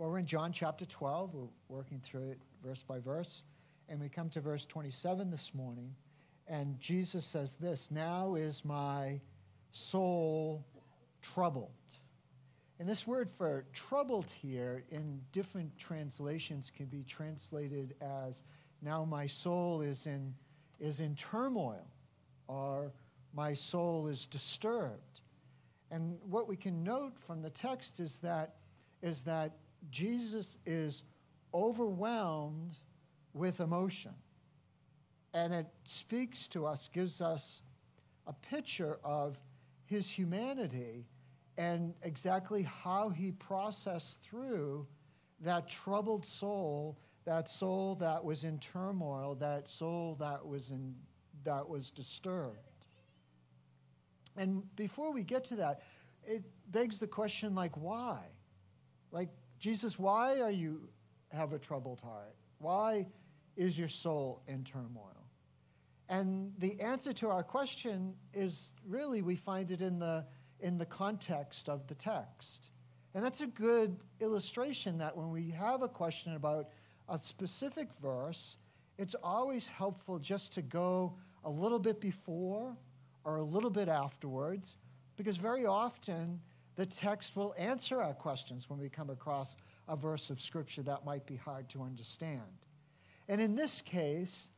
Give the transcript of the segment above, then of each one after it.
Well, we're in John chapter 12. We're working through it verse by verse. And we come to verse 27 this morning. And Jesus says this Now is my soul troubled. And this word for troubled here in different translations can be translated as now my soul is in, is in turmoil or my soul is disturbed. And what we can note from the text is that, is that Jesus is overwhelmed with emotion. And it speaks to us, gives us a picture of his humanity and exactly how he processed through that troubled soul, that soul that was in turmoil, that soul that was, in, that was disturbed. And before we get to that, it begs the question like, why? Like, Jesus, why are you have a troubled heart? Why is your soul in turmoil? And the answer to our question is really we find it in the, in the context of the text. And that's a good illustration that when we have a question about a specific verse, it's always helpful just to go a little bit before or a little bit afterwards, because very often the text will answer our questions when we come across a verse of Scripture that might be hard to understand. And in this case,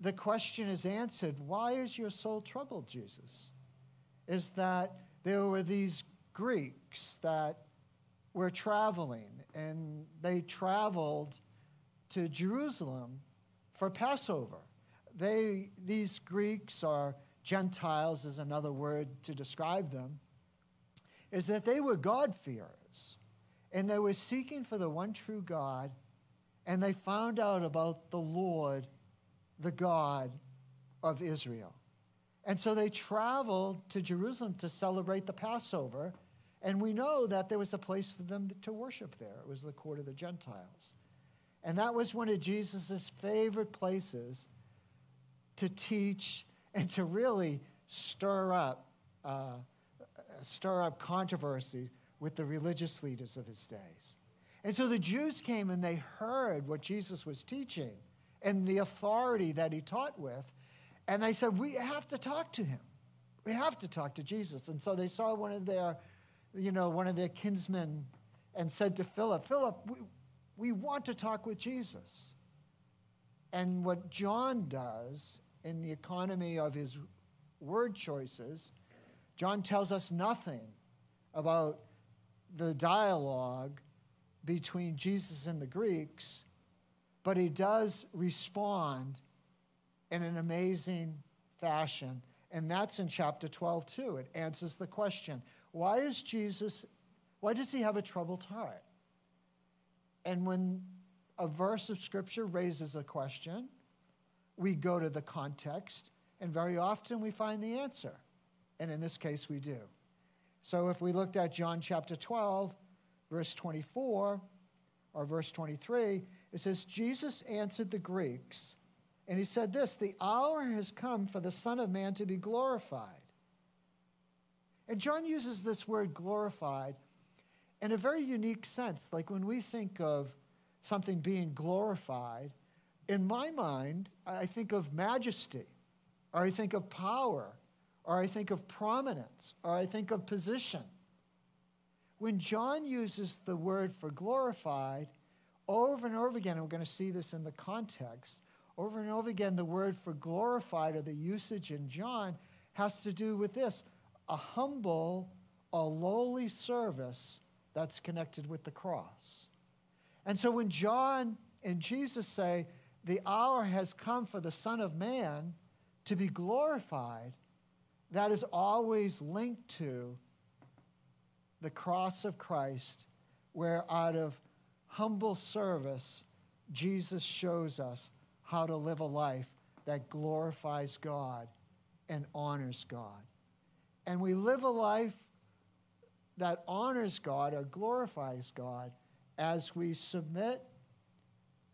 the question is answered why is your soul troubled, Jesus? Is that there were these Greeks that were traveling, and they traveled to Jerusalem for Passover. They, these Greeks are Gentiles is another word to describe them, is that they were God-fearers. And they were seeking for the one true God, and they found out about the Lord, the God of Israel. And so they traveled to Jerusalem to celebrate the Passover. And we know that there was a place for them to worship there. It was the court of the Gentiles. And that was one of Jesus' favorite places to teach and to really stir up, uh, stir up controversy with the religious leaders of his days. And so the Jews came and they heard what Jesus was teaching and the authority that he taught with. And they said, We have to talk to him. We have to talk to Jesus. And so they saw one of their, you know, one of their kinsmen and said to Philip, Philip, we, we want to talk with Jesus. And what John does in the economy of his word choices, John tells us nothing about the dialogue between Jesus and the Greeks, but he does respond in an amazing fashion. And that's in chapter 12, too. It answers the question why is Jesus, why does he have a troubled heart? And when a verse of scripture raises a question, we go to the context, and very often we find the answer. And in this case, we do. So if we looked at John chapter 12, verse 24, or verse 23, it says, Jesus answered the Greeks, and he said this The hour has come for the Son of Man to be glorified. And John uses this word glorified in a very unique sense. Like when we think of something being glorified, in my mind, I think of majesty, or I think of power, or I think of prominence, or I think of position. When John uses the word for glorified, over and over again, and we're going to see this in the context, over and over again, the word for glorified or the usage in John has to do with this a humble, a lowly service that's connected with the cross. And so when John and Jesus say, the hour has come for the Son of Man to be glorified, that is always linked to the cross of Christ, where out of humble service, Jesus shows us how to live a life that glorifies God and honors God. And we live a life that honors God or glorifies God as we submit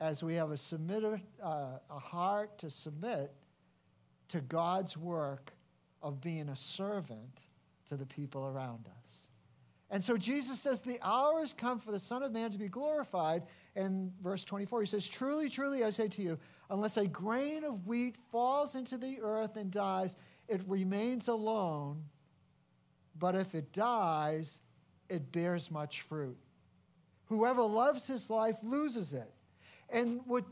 as we have a, submitter, uh, a heart to submit to God's work of being a servant to the people around us. And so Jesus says, The hour has come for the Son of Man to be glorified. And verse 24, he says, Truly, truly, I say to you, unless a grain of wheat falls into the earth and dies, it remains alone. But if it dies, it bears much fruit. Whoever loves his life loses it. And what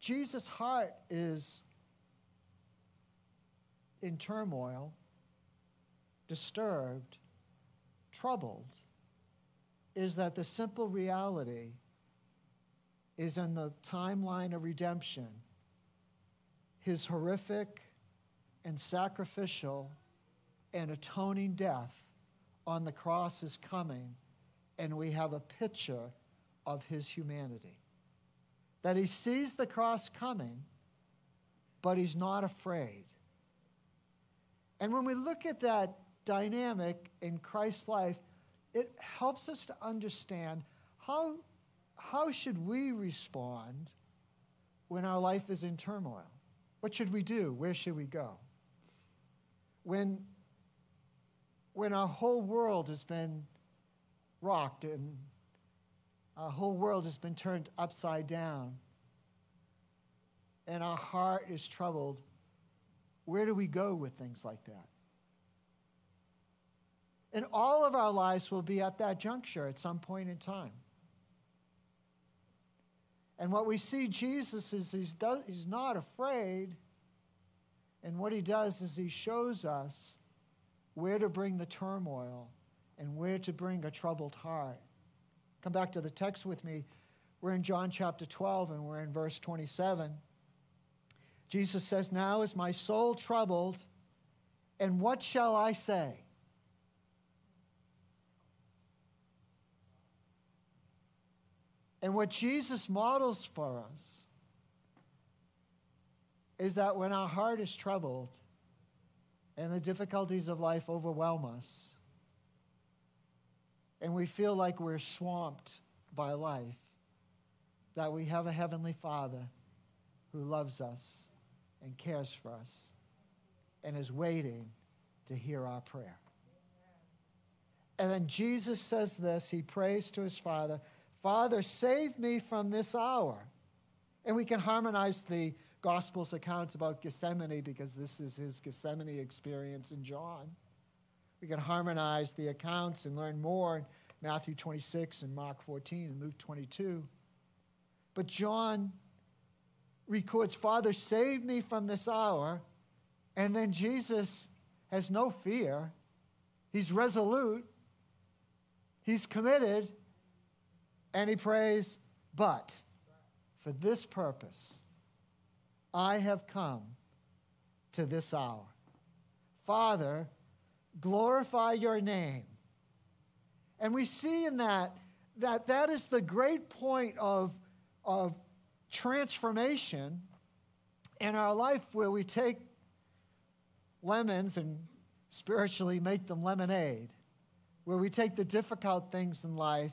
Jesus' heart is in turmoil, disturbed, troubled, is that the simple reality is in the timeline of redemption, his horrific and sacrificial and atoning death on the cross is coming, and we have a picture of his humanity. That he sees the cross coming, but he's not afraid. And when we look at that dynamic in Christ's life, it helps us to understand how, how should we respond when our life is in turmoil? What should we do? Where should we go? When, when our whole world has been rocked and our whole world has been turned upside down and our heart is troubled, where do we go with things like that? And all of our lives will be at that juncture at some point in time. And what we see Jesus is he's, does, he's not afraid. And what he does is he shows us where to bring the turmoil and where to bring a troubled heart. Come back to the text with me. We're in John chapter 12 and we're in verse 27. Jesus says, Now is my soul troubled, and what shall I say? And what Jesus models for us is that when our heart is troubled and the difficulties of life overwhelm us, and we feel like we're swamped by life, that we have a Heavenly Father who loves us and cares for us and is waiting to hear our prayer. And then Jesus says this He prays to his Father Father, save me from this hour. And we can harmonize the Gospel's accounts about Gethsemane because this is his Gethsemane experience in John. We can harmonize the accounts and learn more in Matthew 26 and Mark 14 and Luke 22. But John records, Father, save me from this hour. And then Jesus has no fear. He's resolute. He's committed. And he prays, But for this purpose, I have come to this hour. Father, glorify your name. And we see in that that that is the great point of, of transformation in our life where we take lemons and spiritually make them lemonade, where we take the difficult things in life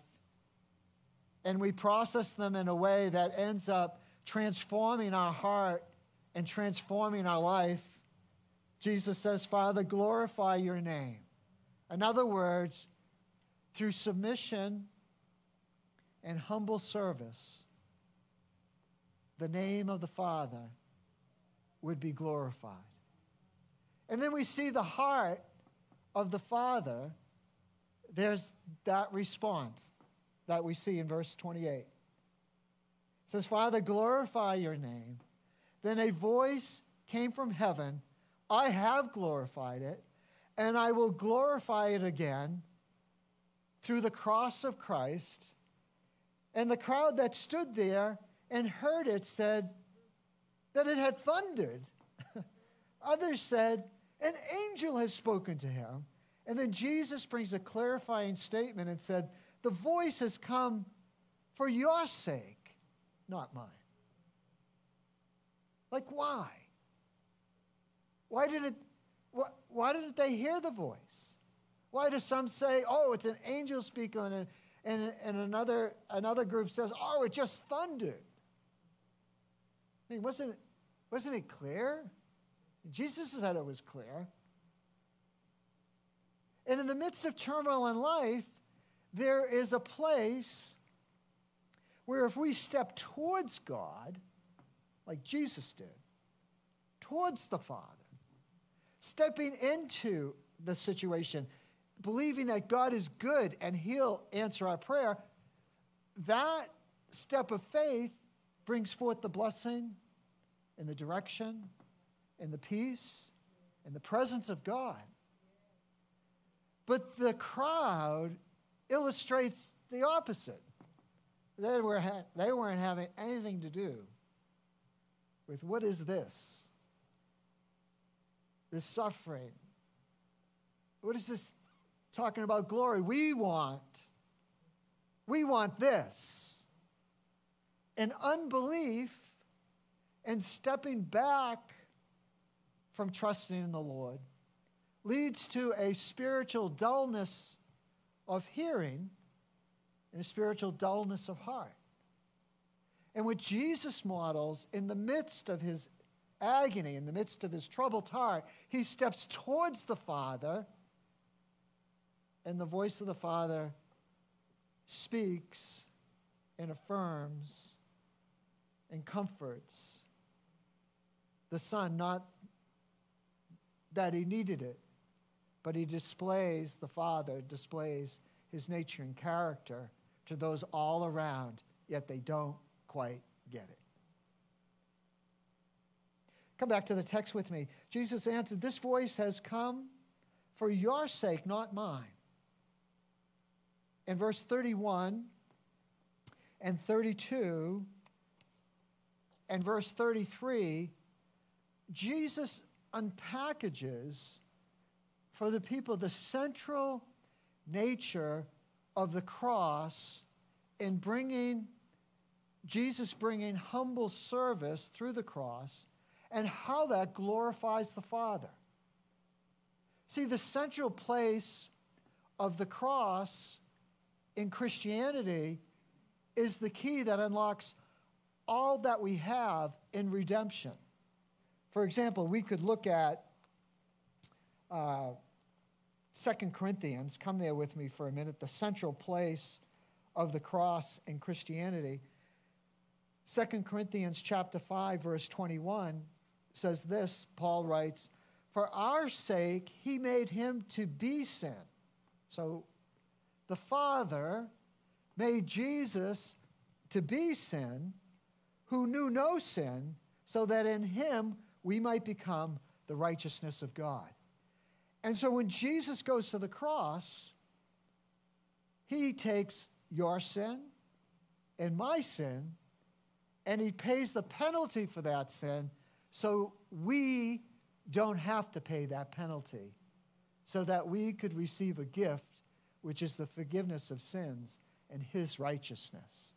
and we process them in a way that ends up transforming our heart and transforming our life, Jesus says, Father, glorify your name. In other words, through submission and humble service, the name of the Father would be glorified. And then we see the heart of the Father. There's that response that we see in verse 28. It says, Father, glorify your name. Then a voice came from heaven I have glorified it, and I will glorify it again through the cross of Christ. And the crowd that stood there and heard it said that it had thundered. Others said, An angel has spoken to him. And then Jesus brings a clarifying statement and said, the voice has come for your sake, not mine. Like, why? Why didn't, why didn't they hear the voice? Why do some say, oh, it's an angel speaking, and, and, and another, another group says, oh, it just thundered? I mean, wasn't it, wasn't it clear? Jesus said it was clear. And in the midst of turmoil in life, there is a place where if we step towards God, like Jesus did, towards the Father, stepping into the situation, believing that God is good and He'll answer our prayer, that step of faith brings forth the blessing and the direction and the peace and the presence of God. But the crowd illustrates the opposite. They, were ha- they weren't having anything to do with what is this? This suffering. What is this talking about glory? We want, we want this. And unbelief and stepping back from trusting in the Lord leads to a spiritual dullness of hearing and a spiritual dullness of heart. And what Jesus models in the midst of his agony, in the midst of his troubled heart, he steps towards the Father, and the voice of the Father speaks and affirms and comforts the Son, not that he needed it, but he displays, the Father displays his nature and character to those all around, yet they don't quite get it. Come back to the text with me. Jesus answered, This voice has come for your sake, not mine. In verse 31 and 32 and verse 33, Jesus unpackages for the people the central nature of the cross in bringing Jesus bringing humble service through the cross and how that glorifies the Father. See, the central place of the cross in Christianity is the key that unlocks all that we have in redemption. For example, we could look at uh, 2 Corinthians. Come there with me for a minute. The central place of the cross in Christianity. 2 Corinthians chapter 5 verse 21 says this, Paul writes, "For our sake he made him to be sin." So the Father made Jesus to be sin who knew no sin so that in him we might become the righteousness of God. And so when Jesus goes to the cross, he takes your sin and my sin, and he pays the penalty for that sin so we don't have to pay that penalty, so that we could receive a gift, which is the forgiveness of sins and his righteousness.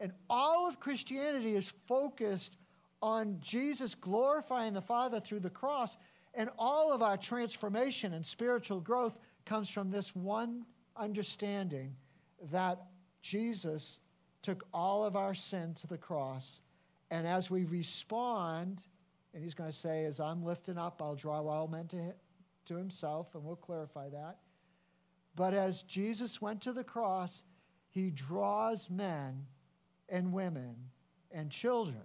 And all of Christianity is focused on Jesus glorifying the Father through the cross. And all of our transformation and spiritual growth comes from this one understanding that Jesus took all of our sin to the cross. And as we respond, and he's going to say, As I'm lifting up, I'll draw all men to, to himself, and we'll clarify that. But as Jesus went to the cross, he draws men and women and children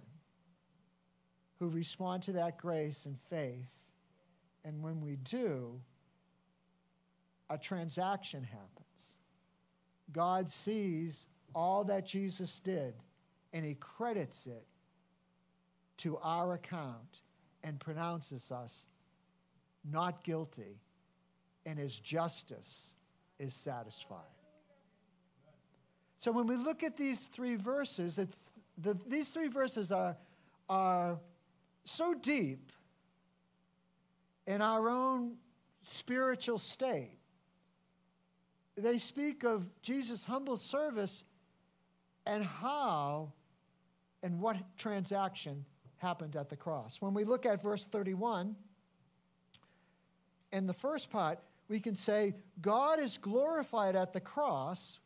who respond to that grace and faith. And when we do, a transaction happens. God sees all that Jesus did and he credits it to our account and pronounces us not guilty, and his justice is satisfied. So when we look at these three verses, it's the, these three verses are, are so deep in our own spiritual state. They speak of Jesus' humble service and how and what transaction happened at the cross. When we look at verse 31, in the first part, we can say, God is glorified at the cross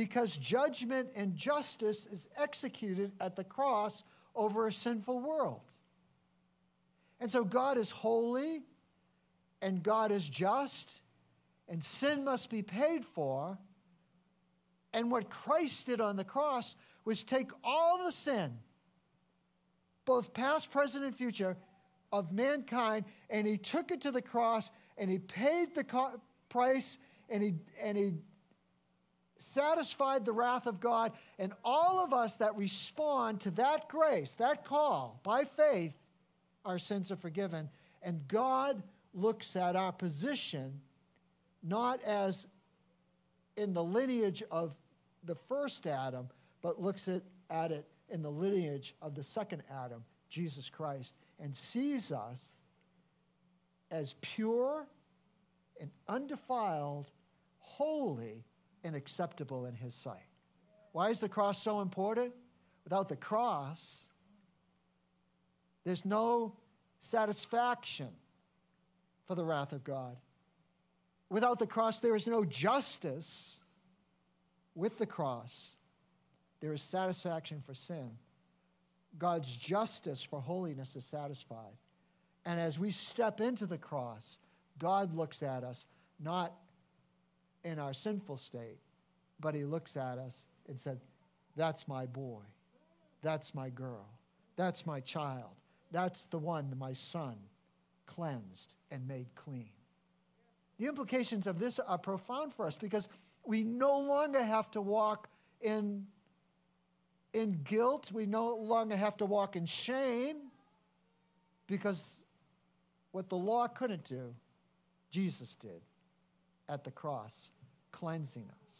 because judgment and justice is executed at the cross over a sinful world. And so God is holy and God is just, and sin must be paid for. And what Christ did on the cross was take all the sin, both past, present, and future, of mankind, and he took it to the cross and he paid the co- price and he, and he satisfied the wrath of God. And all of us that respond to that grace, that call by faith, our sins are forgiven. And God looks at our position not as in the lineage of the first Adam, but looks at, at it in the lineage of the second Adam, Jesus Christ, and sees us as pure and undefiled, holy, and acceptable in His sight. Why is the cross so important? Without the cross, there's no satisfaction for the wrath of God. Without the cross, there is no justice. With the cross, there is satisfaction for sin. God's justice for holiness is satisfied. And as we step into the cross, God looks at us not in our sinful state, but He looks at us and said, That's my boy. That's my girl. That's my child. That's the one, my son, cleansed and made clean. The implications of this are profound for us because we no longer have to walk in, in guilt. We no longer have to walk in shame because what the law couldn't do, Jesus did at the cross, cleansing us.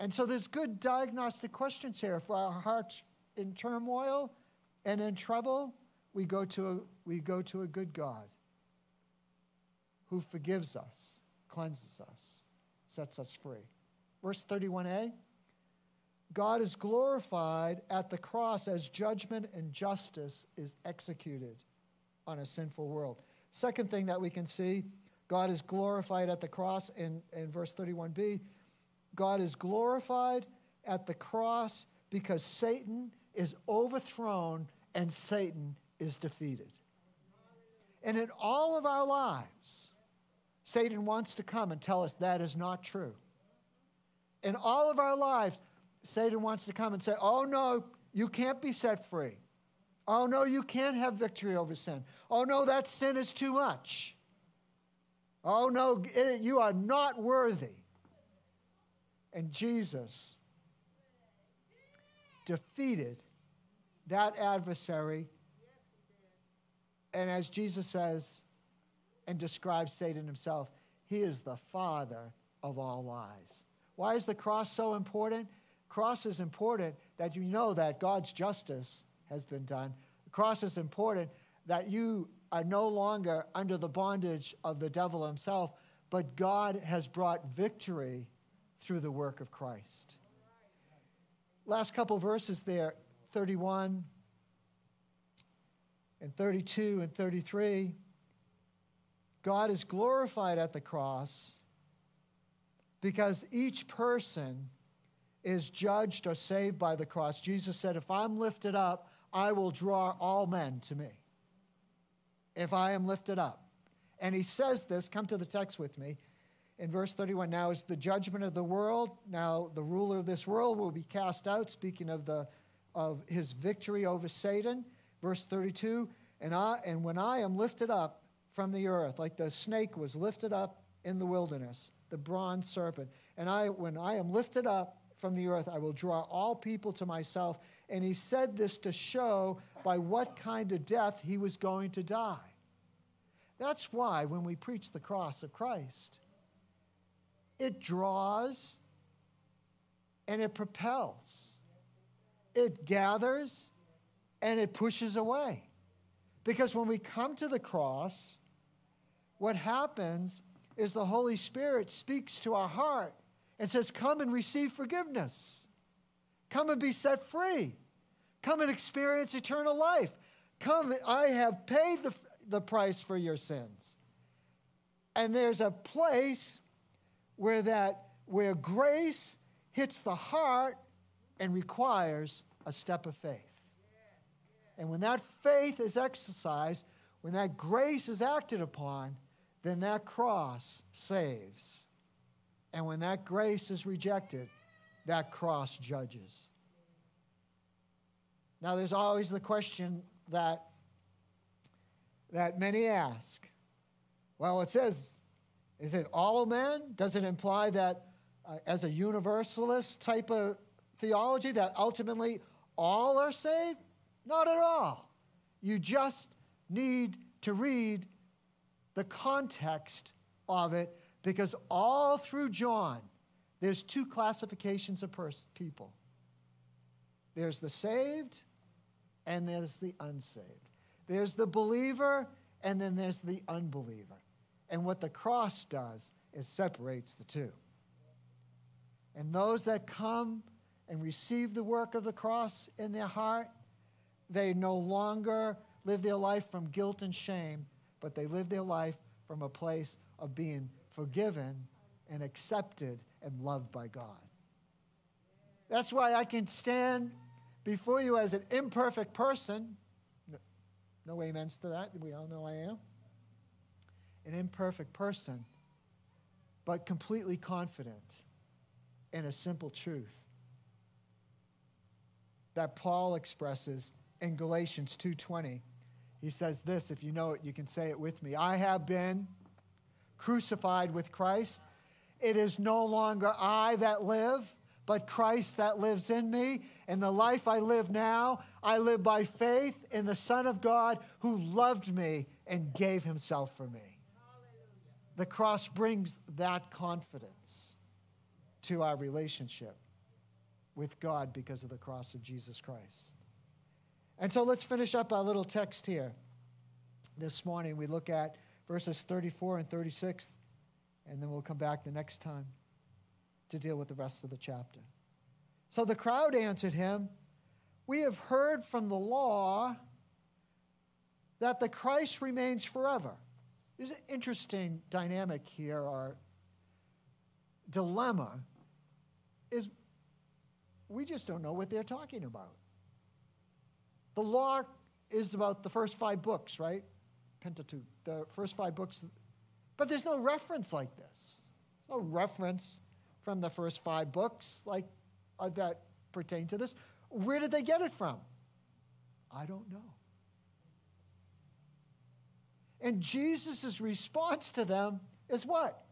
And so there's good diagnostic questions here. For our hearts in turmoil and in trouble, we go to a, we go to a good God who forgives us, cleanses us, sets us free. Verse 31a God is glorified at the cross as judgment and justice is executed on a sinful world. Second thing that we can see God is glorified at the cross in, in verse 31b. God is glorified at the cross because Satan is overthrown and Satan is defeated. And in all of our lives, Satan wants to come and tell us that is not true. In all of our lives, Satan wants to come and say, oh no, you can't be set free. Oh no, you can't have victory over sin. Oh no, that sin is too much. Oh no, you are not worthy. And Jesus defeated that adversary. And as Jesus says and describes Satan himself, he is the father of all lies. Why is the cross so important? Cross is important that you know that God's justice has been done. The cross is important that you are no longer under the bondage of the devil himself, but God has brought victory through the work of Christ. Last couple verses there 31 and 32 and 33. God is glorified at the cross because each person is judged or saved by the cross. Jesus said, If I'm lifted up, I will draw all men to me if I am lifted up. And he says this, come to the text with me. In verse 31, now is the judgment of the world. Now the ruler of this world will be cast out, speaking of, the, of his victory over Satan. Verse 32, and, I, and when I am lifted up from the earth, like the snake was lifted up in the wilderness, the bronze serpent, and I, when I am lifted up from the earth, I will draw all people to myself. And he said this to show by what kind of death he was going to die. That's why when we preach the cross of Christ, it draws and it propels, it gathers and it pushes away. Because when we come to the cross, what happens is the Holy Spirit speaks to our heart and says, Come and receive forgiveness. Come and be set free. Come and experience eternal life. Come, I have paid the, the price for your sins. And there's a place where that where grace hits the heart and requires a step of faith. And when that faith is exercised, when that grace is acted upon, then that cross saves. And when that grace is rejected, that cross judges. Now, there's always the question that, that many ask. Well, it says, is it all men? Does it imply that, uh, as a universalist type of theology, that ultimately all are saved? Not at all. You just need to read the context of it because all through John, there's two classifications of pers- people there's the saved and there's the unsaved. There's the believer and then there's the unbeliever. And what the cross does is separates the two. And those that come and receive the work of the cross in their heart, they no longer live their life from guilt and shame, but they live their life from a place of being forgiven and accepted and loved by God. That's why I can stand before you as an imperfect person. No amens to that. We all know I am. An imperfect person, but completely confident in a simple truth that Paul expresses in Galatians 2:20. He says this, if you know it, you can say it with me. I have been crucified with Christ. It is no longer I that live, but Christ that lives in me. And the life I live now, I live by faith in the Son of God who loved me and gave himself for me. The cross brings that confidence to our relationship with God because of the cross of Jesus Christ. And so let's finish up our little text here. This morning we look at verses 34 and 36, and then we'll come back the next time to deal with the rest of the chapter. So the crowd answered him, We have heard from the law that the Christ remains forever. There's an interesting dynamic here, or dilemma, is we just don't know what they're talking about. The law is about the first five books, right? Pentateuch, the first five books. But there's no reference like this. There's no reference from the first five books like uh, that pertain to this. Where did they get it from? I don't know. And Jesus' response to them is what?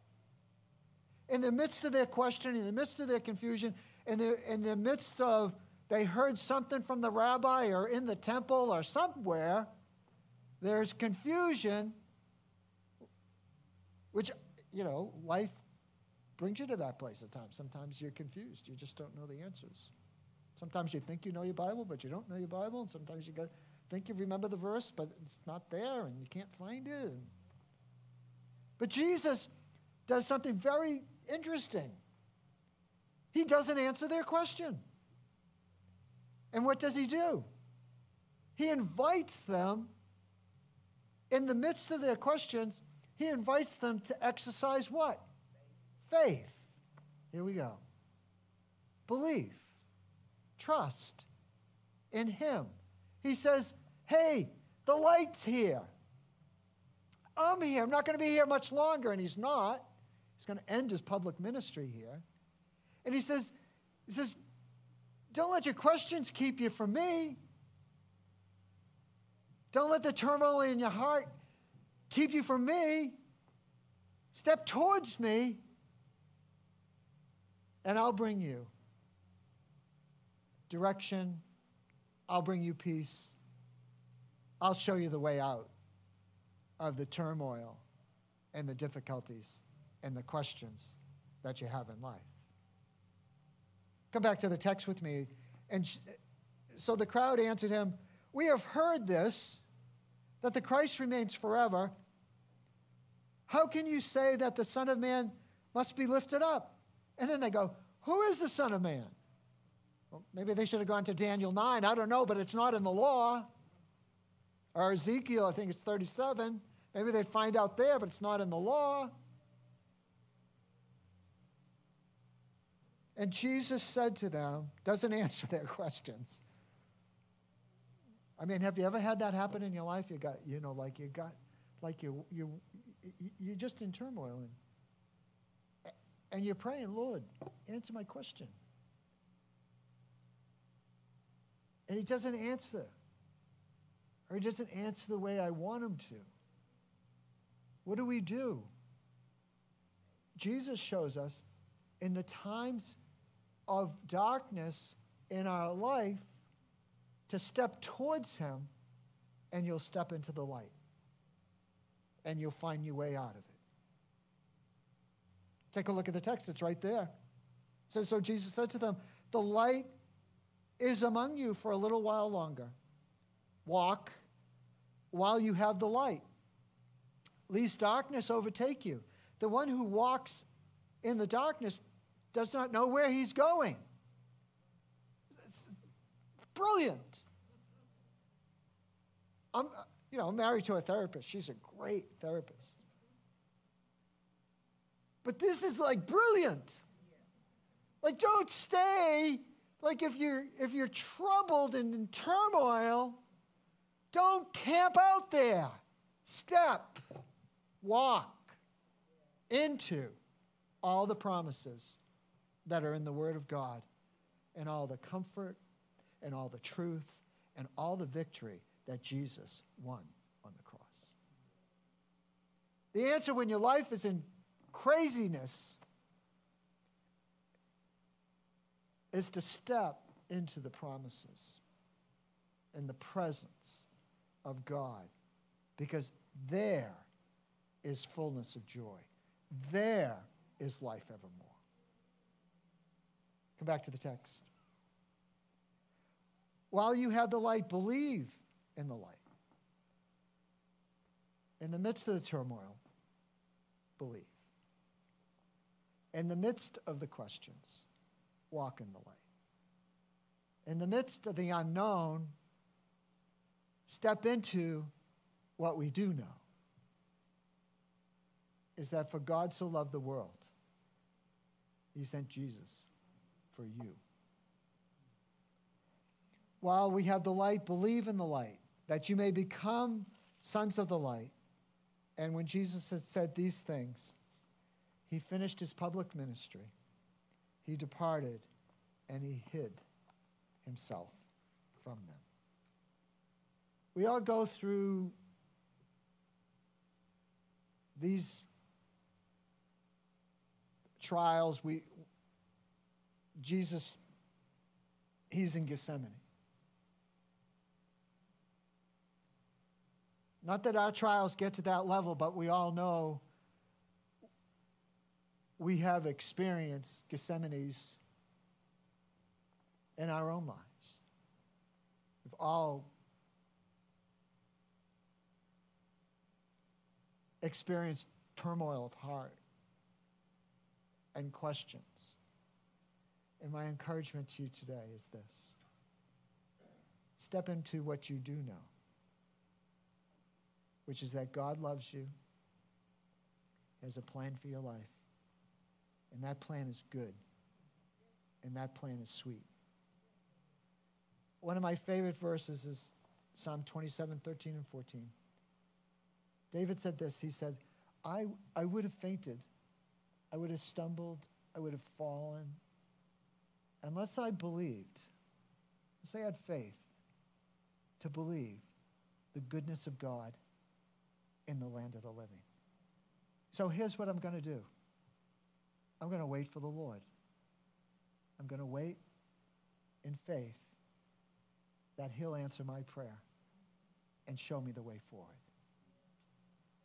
In the midst of their questioning, in the midst of their confusion, in the, in the midst of they heard something from the rabbi or in the temple or somewhere, there's confusion, which, you know, life brings you to that place at times. Sometimes you're confused, you just don't know the answers. Sometimes you think you know your Bible, but you don't know your Bible, and sometimes you think you remember the verse, but it's not there and you can't find it. But Jesus does something very interesting. He doesn't answer their question. And what does he do? He invites them, in the midst of their questions, he invites them to exercise what? Faith. Here we go. Belief, trust in him. He says, Hey, the light's here. I'm here. I'm not going to be here much longer. And he's not. He's going to end his public ministry here. And he says, he says, don't let your questions keep you from me. Don't let the turmoil in your heart keep you from me. Step towards me, and I'll bring you direction. I'll bring you peace. I'll show you the way out of the turmoil and the difficulties and the questions that you have in life. Come back to the text with me. And so the crowd answered him, We have heard this, that the Christ remains forever. How can you say that the Son of Man must be lifted up? And then they go, Who is the Son of Man? Well, maybe they should have gone to Daniel 9. I don't know, but it's not in the law. Or Ezekiel, I think it's 37. Maybe they'd find out there, but it's not in the law. And Jesus said to them, doesn't answer their questions. I mean, have you ever had that happen in your life? You got, you know, like you got, like you, you, you're just in turmoil. And, and you're praying, Lord, answer my question. And he doesn't answer. Or he doesn't answer the way I want him to. What do we do? Jesus shows us in the times of darkness in our life to step towards him and you'll step into the light and you'll find your way out of it. Take a look at the text, it's right there. It says, So Jesus said to them, The light is among you for a little while longer. Walk while you have the light, lest darkness overtake you. The one who walks in the darkness does not know where he's going. It's brilliant. I'm, uh, you know, married to a therapist. She's a great therapist. But this is like brilliant. Like, don't stay. Like, if you're if you're troubled and in turmoil, don't camp out there. Step, walk into all the promises that are in the Word of God and all the comfort and all the truth and all the victory that Jesus won on the cross. The answer when your life is in craziness is to step into the promises in the presence of God because there is fullness of joy. There is life evermore. Come back to the text. While you have the light, believe in the light. In the midst of the turmoil, believe. In the midst of the questions, walk in the light. In the midst of the unknown, step into what we do know is that for God so loved the world, he sent Jesus for you. While we have the light, believe in the light, that you may become sons of the light. And when Jesus had said these things, he finished his public ministry. He departed and he hid himself from them. We all go through these trials. We, Jesus, he's in Gethsemane. Not that our trials get to that level, but we all know we have experienced Gethsemane's in our own lives. We've all experienced turmoil of heart and questions. And my encouragement to you today is this step into what you do know, which is that God loves you, has a plan for your life, and that plan is good, and that plan is sweet. One of my favorite verses is Psalm 27, 13, and 14. David said this He said, I, I would have fainted, I would have stumbled, I would have fallen, unless I believed, unless I had faith to believe the goodness of God in the land of the living. So here's what I'm going to do I'm going to wait for the Lord. I'm going to wait in faith that He'll answer my prayer and show me the way forward.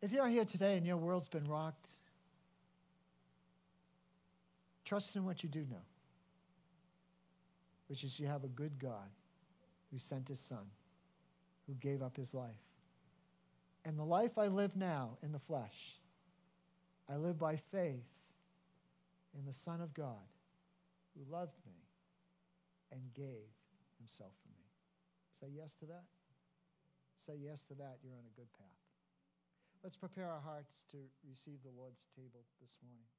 If you're here today and your world's been rocked, trust in what you do know, which is you have a good God who sent his son, who gave up his life. And the life I live now in the flesh, I live by faith in the Son of God who loved me and gave himself for me. Say yes to that. Say yes to that. You're on a good path. Let's prepare our hearts to receive the Lord's table this morning.